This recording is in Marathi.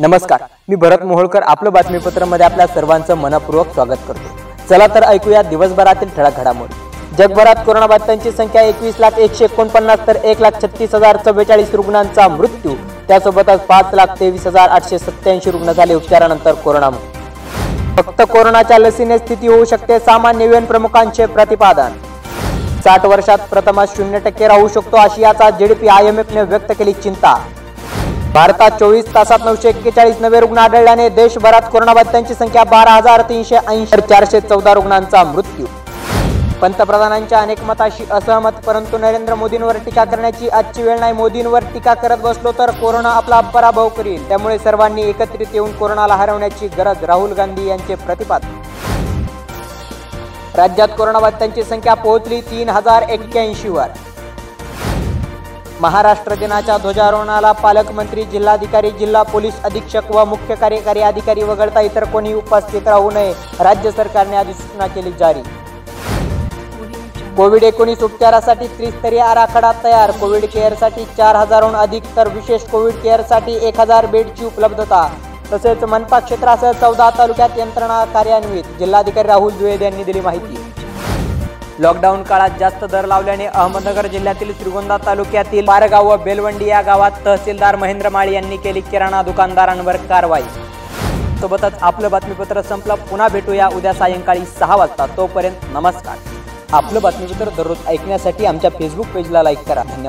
नमस्कार. मी भरत मोहोळकर आपलं बातमीपत्रामध्ये आपल्या सर्वांचं मनपूर्वक स्वागत करतो. चला तर ऐकूया दिवसभरातील ठळक घडामोडी. जगभरात कोरोनाबाधितांची संख्या एकवीस लाख एकशे एकोणपन्नास तर एक लाख छत्तीस हजार चव्वेचाळीस रुग्णांचा मृत्यू. त्यासोबतच पाच लाख तेवीस हजार आठशे सत्याऐंशी रुग्ण झाले उपचारानंतर कोरोनामुक्त फक्त कोरोनाच्या लसीने स्थिती होऊ शकते सामान्य युएन प्रमुखांचे प्रतिपादन. साठ वर्षात प्रथमच शून्य टक्के राहू शकतो आशियाचा जीडीपी आय एम एफने व्यक्त केली चिंता. भारतात चोवीस तासात नऊशे एक्केचाळीस नवे रुग्ण आढळल्याने देशभरात कोरोनाबाधितांची संख्या बारा हजार तीनशे ऐंशी तर चारशे चौदा रुग्णांचा मृत्यू. पंतप्रधानांच्या अनेक मताशी असहमत परंतु नरेंद्र मोदींवर टीका करण्याची आजची वेळ नाही. मोदींवर टीका करत बसलो तर कोरोना आपला पराभव करील. त्यामुळे सर्वांनी एकत्रित येऊन कोरोनाला हरवण्याची गरज राहुल गांधी यांचे प्रतिपादन. राज्यात कोरोनाबाधितांची संख्या पोहोचली तीन हजार एक्क्याऐंशी वर. महाराष्ट्र दिनाच्या ध्वजारोहणाला पालकमंत्री जिल्हाधिकारी जिल्हा पोलीस अधीक्षक व मुख्य कार्यकारी अधिकारी वगळता इतर कोणी उपस्थित राहू नये राज्य सरकारने अधिसूचना केली जारी. कोविड एकोणीस उपचारासाठी त्रिस्तरीय आराखडा तयार कोविड केअरसाठी चार हजारहून अधिक तर विशेष कोविड केअरसाठी एक हजार बेडची उपलब्धता. तसेच मनपा क्षेत्रासह चौदा तालुक्यात यंत्रणा कार्यान्वित जिल्हाधिकारी राहुल द्विवेद यांनी दिली माहिती. लॉकडाऊन काळात जास्त दर लावल्याने अहमदनगर जिल्ह्यातील श्रीगोंदा तालुक्यातील पारगाव व बेलवंडी या गावात तहसीलदार महेंद्र माळी यांनी केली किराणा दुकानदारांवर कारवाई. सोबतच आपलं बातमीपत्र संपलं. पुन्हा भेटूया उद्या सायंकाळी सहा वाजता. तोपर्यंत नमस्कार. आपलं बातमीपत्र दररोज ऐकण्यासाठी आमच्या फेसबुक पेजला लाईक करा. धन्यवाद.